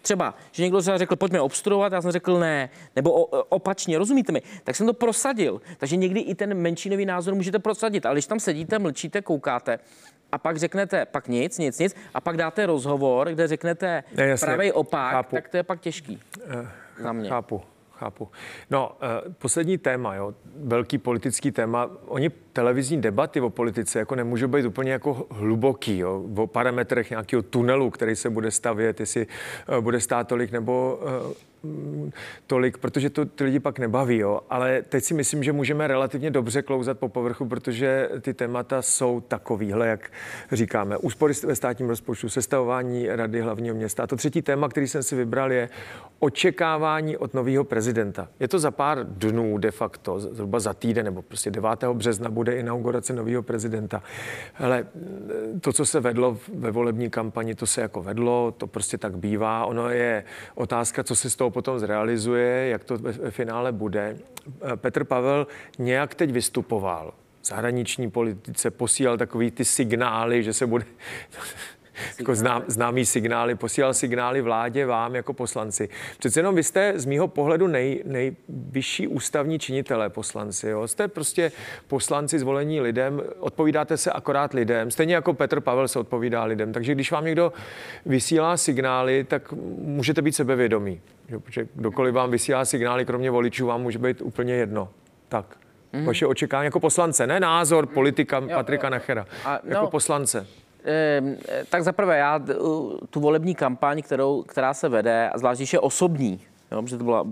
Třeba, že někdo řekl, pojďme obstruovat, já jsem řekl ne, nebo o, opačně, rozumíte mi? Tak jsem to prosadil. Takže někdy i ten menšinový názor můžete prosadit, ale když tam sedíte, mlčíte, koukáte, a pak řeknete pak nic, nic, nic, a pak dáte rozhovor, kde řeknete pravý opak, chápu. tak to je pak těžký. Uh za mě. Chápu. Chápu. No, uh, poslední téma, jo, velký politický téma. Oni televizní debaty o politice jako nemůžou být úplně jako hluboký, jo, o parametrech nějakého tunelu, který se bude stavět, jestli uh, bude stát tolik nebo uh, tolik, protože to ty lidi pak nebaví, jo. Ale teď si myslím, že můžeme relativně dobře klouzat po povrchu, protože ty témata jsou takovýhle, jak říkáme. Úspory ve státním rozpočtu, sestavování rady hlavního města. A to třetí téma, který jsem si vybral, je očekávání od nového prezidenta. Je to za pár dnů de facto, zhruba za týden, nebo prostě 9. března bude inaugurace nového prezidenta. Ale to, co se vedlo ve volební kampani, to se jako vedlo, to prostě tak bývá. Ono je otázka, co se z toho potom zrealizuje, jak to ve finále bude. Petr Pavel nějak teď vystupoval zahraniční politice, posílal takový ty signály, že se bude jako znám, známý signály, posílal signály vládě, vám jako poslanci. Přece jenom vy jste z mýho pohledu nej, nejvyšší ústavní činitelé poslanci. Jo? Jste prostě poslanci zvolení lidem, odpovídáte se akorát lidem, stejně jako Petr Pavel se odpovídá lidem. Takže když vám někdo vysílá signály, tak můžete být sebevědomí. Jo? Protože kdokoliv vám vysílá signály, kromě voličů, vám může být úplně jedno. Tak. Mm. Vaše očekávání jako poslance, ne názor politika jo, Patrika Nachera, a, jako no, poslance. Ehm, tak zaprvé já tu volební kampaň, kterou, která se vede, a zvlášť, když je osobní, Jo, protože to, byla,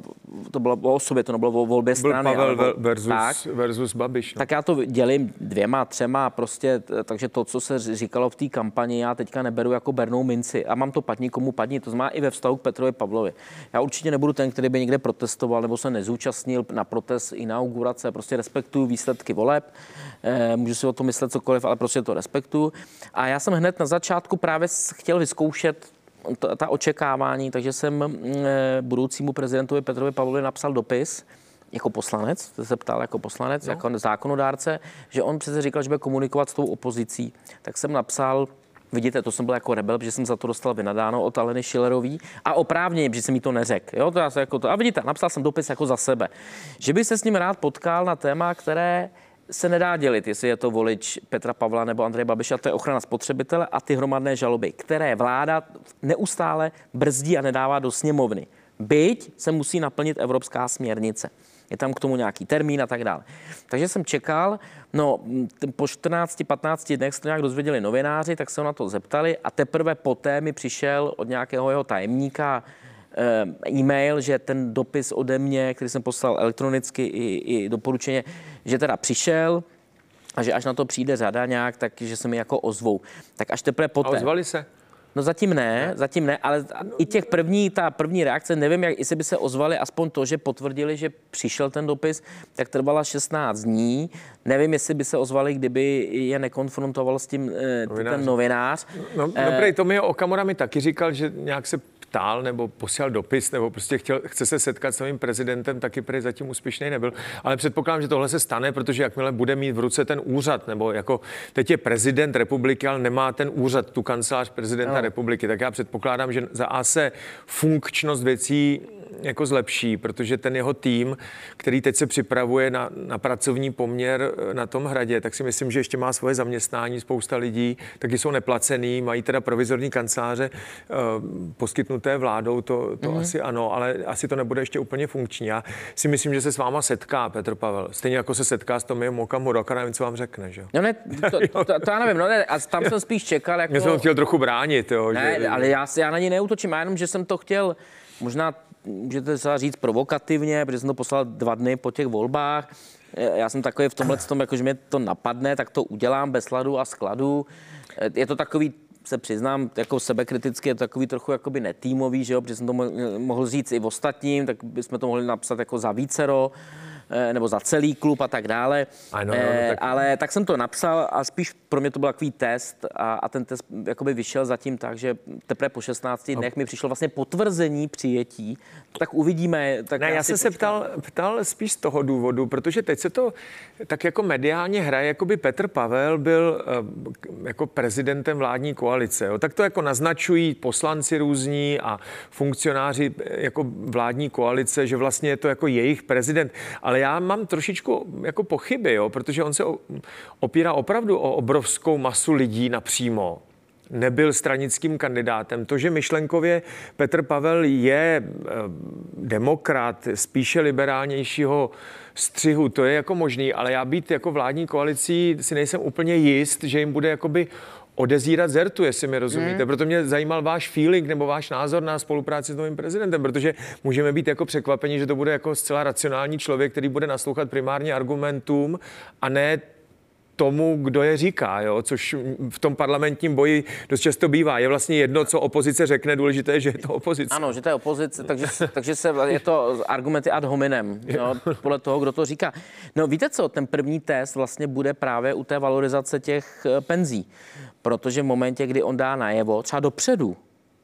to bylo o sobě, to nebylo o volbě strany. Byl Pavel ale, versus, tak, versus Babiš. No. Tak já to dělím dvěma, třema, prostě, takže to, co se říkalo v té kampani, já teďka neberu jako bernou minci a mám to padni, komu padni, to znamená i ve vztahu k Petrovi Pavlovi. Já určitě nebudu ten, který by někde protestoval nebo se nezúčastnil na protest inaugurace, prostě respektuju výsledky voleb, eh, můžu si o tom myslet cokoliv, ale prostě to respektuju. A já jsem hned na začátku právě chtěl vyzkoušet ta, ta očekávání, takže jsem mm, eh, budoucímu prezidentovi Petrovi Pavlovi napsal dopis, jako poslanec, to se ptal jako poslanec, no. jako zákonodárce, že on přece říkal, že bude komunikovat s tou opozicí. Tak jsem napsal, Vidíte, to jsem byl jako rebel, protože jsem za to dostal vynadáno od Aleny Schillerový a oprávněně, protože jsem mi to neřekl. Jo, to já se jako to, a vidíte, napsal jsem dopis jako za sebe, že by se s ním rád potkal na téma, které se nedá dělit, jestli je to volič Petra Pavla nebo Andreje Babiša, to je ochrana spotřebitele a ty hromadné žaloby, které vláda neustále brzdí a nedává do sněmovny. Byť se musí naplnit evropská směrnice. Je tam k tomu nějaký termín a tak dále. Takže jsem čekal, no po 14-15 dnech se to nějak dozvěděli novináři, tak se na to zeptali a teprve poté mi přišel od nějakého jeho tajemníka e-mail, že ten dopis ode mě, který jsem poslal elektronicky i, i doporučeně, že teda přišel, a že až na to přijde řada nějak, tak že se mi jako ozvou. Tak až teprve poté. A ozvali se? No zatím ne, zatím ne, ale i těch první, ta první reakce, nevím, jak, jestli by se ozvali aspoň to, že potvrdili, že přišel ten dopis, tak trvala 16 dní. Nevím, jestli by se ozvali, kdyby je nekonfrontoval s tím novinář. ten novinář. No, no dobrý, to mi Okamura mi taky říkal, že nějak se ptal nebo posílal dopis nebo prostě chtěl, chce se setkat s novým prezidentem, taky prý zatím úspěšný nebyl. Ale předpokládám, že tohle se stane, protože jakmile bude mít v ruce ten úřad, nebo jako teď je prezident republiky, ale nemá ten úřad, tu kancelář prezidenta no. republiky, tak já předpokládám, že za A se funkčnost věcí jako zlepší, protože ten jeho tým, který teď se připravuje na, na pracovní poměr eh, na tom hradě, tak si myslím, že ještě má svoje zaměstnání, spousta lidí, taky jsou neplacený, mají teda provizorní kanceláře uh, poskytnuté vládou, to, to mm-hmm. asi ano, ale asi to nebude ještě úplně funkční. Já si myslím, že se s váma setká Petr Pavel, stejně jako se setká s Tomiem Okamurou, a nevím, co vám řekne, že? No ne, to, to, to, to já nevím, no ne, a tam jsem spíš čekal, jako... Mě jsem chtěl trochu bránit, jo. Ne, že... ale já, já na něj neutočím, já jenom, že jsem to chtěl možná můžete se říct provokativně, protože jsem to poslal dva dny po těch volbách. Já jsem takový v tomhle tom, jako, že mě to napadne, tak to udělám bez sladu a skladu. Je to takový se přiznám, jako sebekriticky je to takový trochu jakoby netýmový, že jo, protože jsem to mohl říct i ostatním, tak bychom to mohli napsat jako za vícero. Eh, nebo za celý klub a tak dále. Ano, no, tak... Ale tak jsem to napsal a spíš pro mě to byl takový test a, a ten test jakoby vyšel zatím tak, že teprve po 16 dnech mi přišlo vlastně potvrzení přijetí. Tak uvidíme. Tak ne, já, já jsem se ptal, ptal spíš z toho důvodu, protože teď se to tak jako mediálně hraje, jako by Petr Pavel byl eh, jako prezidentem vládní koalice. Jo. Tak to jako naznačují poslanci různí a funkcionáři jako vládní koalice, že vlastně je to jako jejich prezident. Ale já mám trošičku jako pochyby, jo, protože on se opírá opravdu o obrovskou masu lidí napřímo nebyl stranickým kandidátem. To, že myšlenkově Petr Pavel je eh, demokrat, spíše liberálnějšího střihu, to je jako možný, ale já být jako vládní koalicí si nejsem úplně jist, že jim bude jakoby odezírat zertu, jestli mi rozumíte. Mm. Proto mě zajímal váš feeling nebo váš názor na spolupráci s novým prezidentem, protože můžeme být jako překvapeni, že to bude jako zcela racionální člověk, který bude naslouchat primárně argumentům a ne tomu, kdo je říká, jo? což v tom parlamentním boji dost často bývá. Je vlastně jedno, co opozice řekne, důležité, že je to opozice. Ano, že to je opozice, takže, takže se, je to argumenty ad hominem, jo? podle toho, kdo to říká. No víte co, ten první test vlastně bude právě u té valorizace těch eh, penzí, protože v momentě, kdy on dá najevo, třeba dopředu,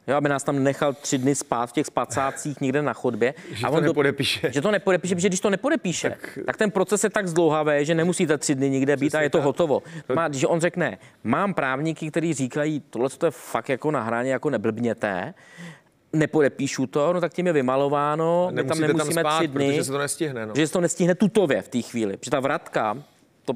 jo, aby nás tam nechal tři dny spát v těch spacácích někde na chodbě. Že a on to nepodepíše. Do, že to nepodepíše, protože když to nepodepíše, tak, tak ten proces je tak zdlouhavý, že nemusíte tři dny nikde být a je to tak. hotovo. Má, když on řekne, mám právníky, kteří říkají, tohle to je fakt jako na hraně, jako neblbněte, nepodepíšu to, no tak tím je vymalováno, my tam nemusíme tam spát, tři dny. Protože se to nestihne. No. Že se to nestihne tutově v té chvíli. Protože ta vratka, to,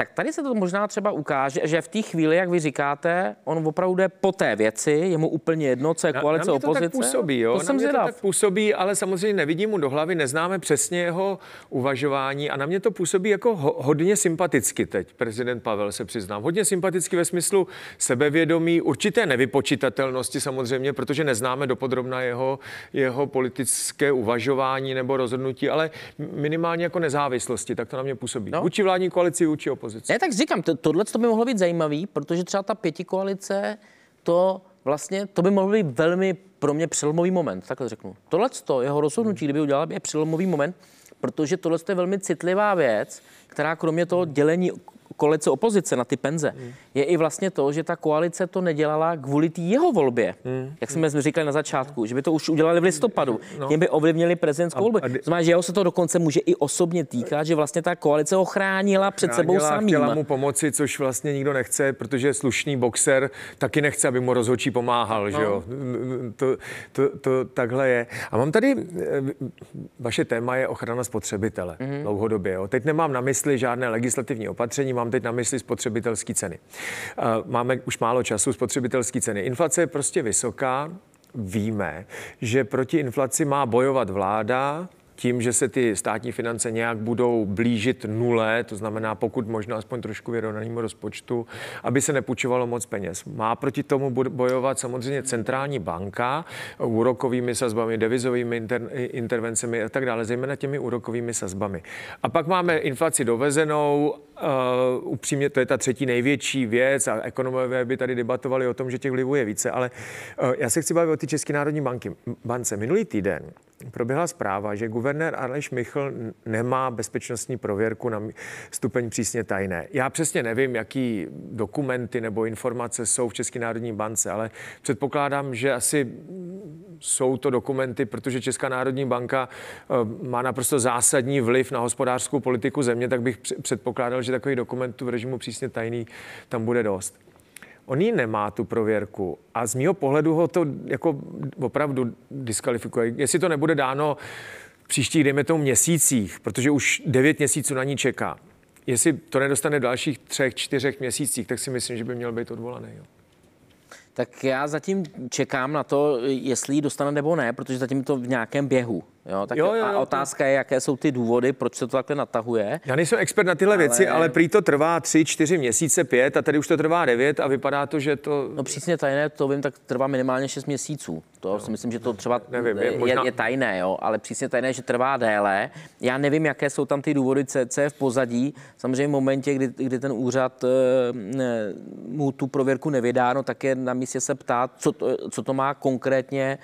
tak tady se to možná třeba ukáže, že v té chvíli, jak vy říkáte, on opravdu jde po té věci, je mu úplně jedno, co je koalice, na, na mě to opozice. Tak působí, jo? To na jsem mě zvědav. to tak působí, ale samozřejmě nevidím mu do hlavy, neznáme přesně jeho uvažování a na mě to působí jako ho, hodně sympaticky teď, prezident Pavel se přiznám. Hodně sympaticky ve smyslu sebevědomí, určité nevypočitatelnosti samozřejmě, protože neznáme dopodrobna jeho, jeho politické uvažování nebo rozhodnutí, ale minimálně jako nezávislosti, tak to na mě působí. No. Vůči vládní koalici, vůči opozici opozice. Ne, tak říkám, to, tohle to by mohlo být zajímavý, protože třeba ta pěti koalice, to vlastně, to by mohl být velmi pro mě přelomový moment, takhle řeknu. Tohle jeho rozhodnutí, kdyby udělal, je přelomový moment, protože tohle je velmi citlivá věc, která kromě toho dělení koalice opozice na ty penze, hmm. je i vlastně to, že ta koalice to nedělala kvůli té jeho volbě. Hmm. Jak jsme hmm. říkali na začátku, že by to už udělali v listopadu. No. Tím by ovlivnili prezidentskou volbu. Znamená, že jeho se to dokonce může i osobně týkat, že vlastně ta koalice ho chránila před chránila, sebou samým. Chtěla mu pomoci, což vlastně nikdo nechce, protože slušný boxer taky nechce, aby mu rozhodčí pomáhal, no. že jo? To, to, to, takhle je. A mám tady, eh, vaše téma je ochrana spotřebitele mm-hmm. dlouhodobě. Jo? Teď nemám na mysli žádné legislativní opatření, mám teď na mysli spotřebitelské ceny. Máme už málo času, spotřebitelské ceny. Inflace je prostě vysoká, víme, že proti inflaci má bojovat vláda, tím, že se ty státní finance nějak budou blížit nule, to znamená pokud možno aspoň trošku vyrovnanému rozpočtu, aby se nepůjčovalo moc peněz. Má proti tomu bojovat samozřejmě centrální banka úrokovými sazbami, devizovými inter, intervencemi a tak dále, zejména těmi úrokovými sazbami. A pak máme inflaci dovezenou, uh, upřímně to je ta třetí největší věc a ekonomové by tady debatovali o tom, že těch vlivů je více, ale uh, já se chci bavit o ty České národní banky. bance. Minulý týden proběhla zpráva, že guvernér Aleš Michl nemá bezpečnostní prověrku na stupeň přísně tajné. Já přesně nevím, jaký dokumenty nebo informace jsou v České národní bance, ale předpokládám, že asi jsou to dokumenty, protože Česká národní banka eh, má naprosto zásadní vliv na hospodářskou politiku země, tak bych předpokládal, že takový dokumentů v režimu přísně tajný tam bude dost. On ji nemá, tu prověrku. A z mého pohledu ho to jako opravdu diskvalifikuje. Jestli to nebude dáno příštích, dejme tomu, měsících, protože už devět měsíců na ní čeká. Jestli to nedostane v dalších třech, čtyřech měsících, tak si myslím, že by měl být odvolaný. Jo. Tak já zatím čekám na to, jestli ji dostane nebo ne, protože zatím to v nějakém běhu. Jo, tak jo, jo, jo, a otázka je, jaké jsou ty důvody, proč se to takhle natahuje. Já nejsem expert na tyhle ale... věci, ale prý to trvá tři, čtyři měsíce, pět a tady už to trvá devět a vypadá to, že to... No přísně tajné, to vím, tak trvá minimálně šest měsíců. To no. si myslím, že to třeba nevím, je, možná... je, je, tajné, jo, ale přísně tajné, že trvá déle. Já nevím, jaké jsou tam ty důvody, co, co je v pozadí. Samozřejmě v momentě, kdy, kdy ten úřad e, mu tu prověrku nevydá, no, tak je na místě se ptát, co to, co to má konkrétně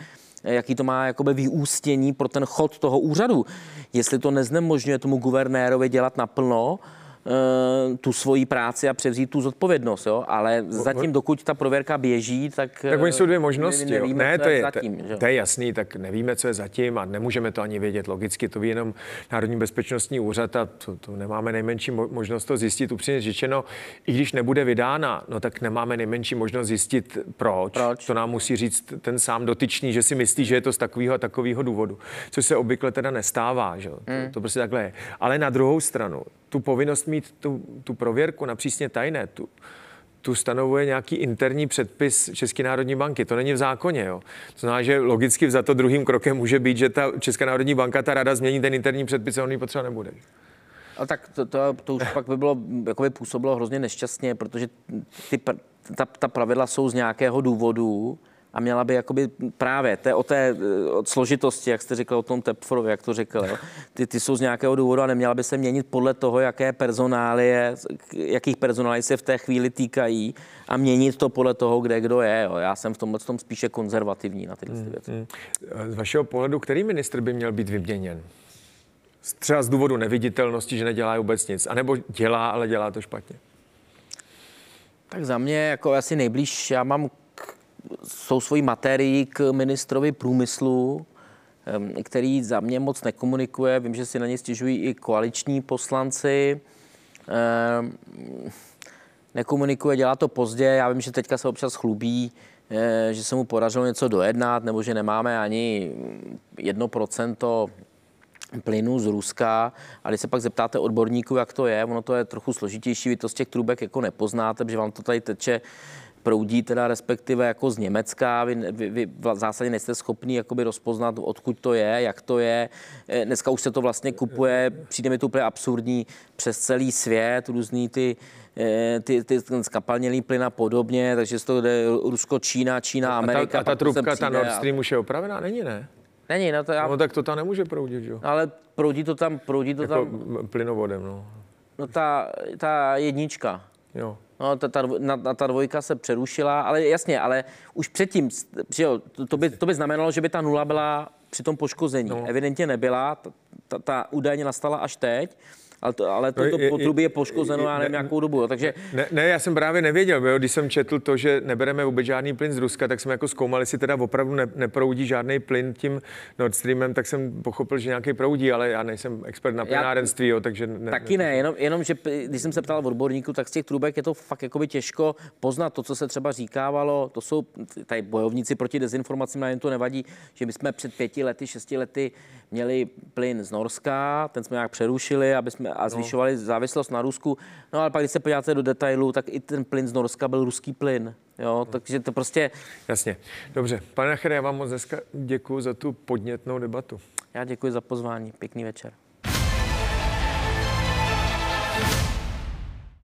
jaký to má jakoby vyústění pro ten chod toho úřadu. Jestli to neznemožňuje tomu guvernérovi dělat naplno, Eh, tu svoji práci a převzít tu zodpovědnost, jo? ale zatím, dokud ta prověrka běží, tak... Tak oni jsou dvě možnosti. Nevíme, ne, to je, zatím, to, to je jasný, tak nevíme, co je zatím a nemůžeme to ani vědět logicky. To ví jenom Národní bezpečnostní úřad a to, to nemáme nejmenší možnost to zjistit. Upřímně řečeno, i když nebude vydána, no tak nemáme nejmenší možnost zjistit, proč. proč. To nám musí říct ten sám dotyčný, že si myslí, že je to z takového a takového důvodu. Což se obvykle teda nestává, že? Hmm. To, to prostě takhle je. Ale na druhou stranu, tu povinnost mít tu, tu prověrku na přísně tajné, tu, tu stanovuje nějaký interní předpis České národní banky. To není v zákoně. Jo. To znamená, že logicky za to druhým krokem může být, že ta Česká národní banka, ta rada změní ten interní předpis a on ji potřeba nebude. A tak to, to, to už pak by bylo, jako by působilo hrozně nešťastně, protože ty, ta, ta pravidla jsou z nějakého důvodu a měla by jakoby právě té, o té od složitosti, jak jste říkal o tom Tepforovi, jak to řekl, jo, ty, ty jsou z nějakého důvodu a neměla by se měnit podle toho, jaké personálie, jakých personálí se v té chvíli týkají a měnit to podle toho, kde kdo je. Jo. Já jsem v tomhle tom spíše konzervativní na tyhle hmm, věci. Hmm. Z vašeho pohledu, který ministr by měl být vyměněn? Třeba z důvodu neviditelnosti, že nedělá vůbec nic. A nebo dělá, ale dělá to špatně. Tak za mě jako asi nejblíž, já mám jsou svojí materii k ministrovi průmyslu, který za mě moc nekomunikuje. Vím, že si na ně stěžují i koaliční poslanci. Nekomunikuje, dělá to pozdě. Já vím, že teďka se občas chlubí, eh, že se mu podařilo něco dojednat, nebo že nemáme ani jedno procento plynu z Ruska. A když se pak zeptáte odborníků, jak to je, ono to je trochu složitější, vy to z těch trubek jako nepoznáte, protože vám to tady teče proudí teda respektive jako z Německa. Vy, vy, vy v zásadě nejste schopni jakoby rozpoznat, odkud to je, jak to je. Eh, dneska už se to vlastně kupuje, přijde mi to úplně absurdní, přes celý svět, různý ty eh, ty, ty skapalnělý plyn a podobně, takže to jde Rusko, Čína, Čína, Amerika. A ta, a ta trubka, ta Nord Stream a... už je opravená? Není, ne? Není, no to já... No tak to tam nemůže proudit, jo? Ale proudí to tam, proudí to jako tam... plynovodem, no. No ta, ta jednička. Jo. No, ta, ta, na, ta dvojka se přerušila, ale jasně, ale už předtím, jo, to, to, by, to by znamenalo, že by ta nula byla při tom poškození. No. Evidentně nebyla, ta, ta, ta údajně nastala až teď ale to, ale to, to potrubí je poškozeno, já nevím, nějakou dobu. Jo. Takže... Ne, ne, já jsem právě nevěděl, jo. když jsem četl to, že nebereme vůbec žádný plyn z Ruska, tak jsme jako zkoumali, jestli teda opravdu ne, neproudí žádný plyn tím Nord Streamem, tak jsem pochopil, že nějaký proudí, ale já nejsem expert na plynárenství, jo, takže... Ne, taky ne, jenom, jenom, že když jsem se ptal odborníků, tak z těch trubek je to fakt jakoby těžko poznat to, co se třeba říkávalo, to jsou tady bojovníci proti dezinformacím, na jen to nevadí, že my jsme před pěti lety, šesti lety měli plyn z Norska, ten jsme nějak přerušili, aby jsme a no. zvyšovali no. závislost na Rusku. No ale pak, když se podíváte do detailů, tak i ten plyn z Norska byl ruský plyn. Jo, takže to prostě... Jasně. Dobře. Pane Nachere, já vám moc dneska děkuji za tu podnětnou debatu. Já děkuji za pozvání. Pěkný večer.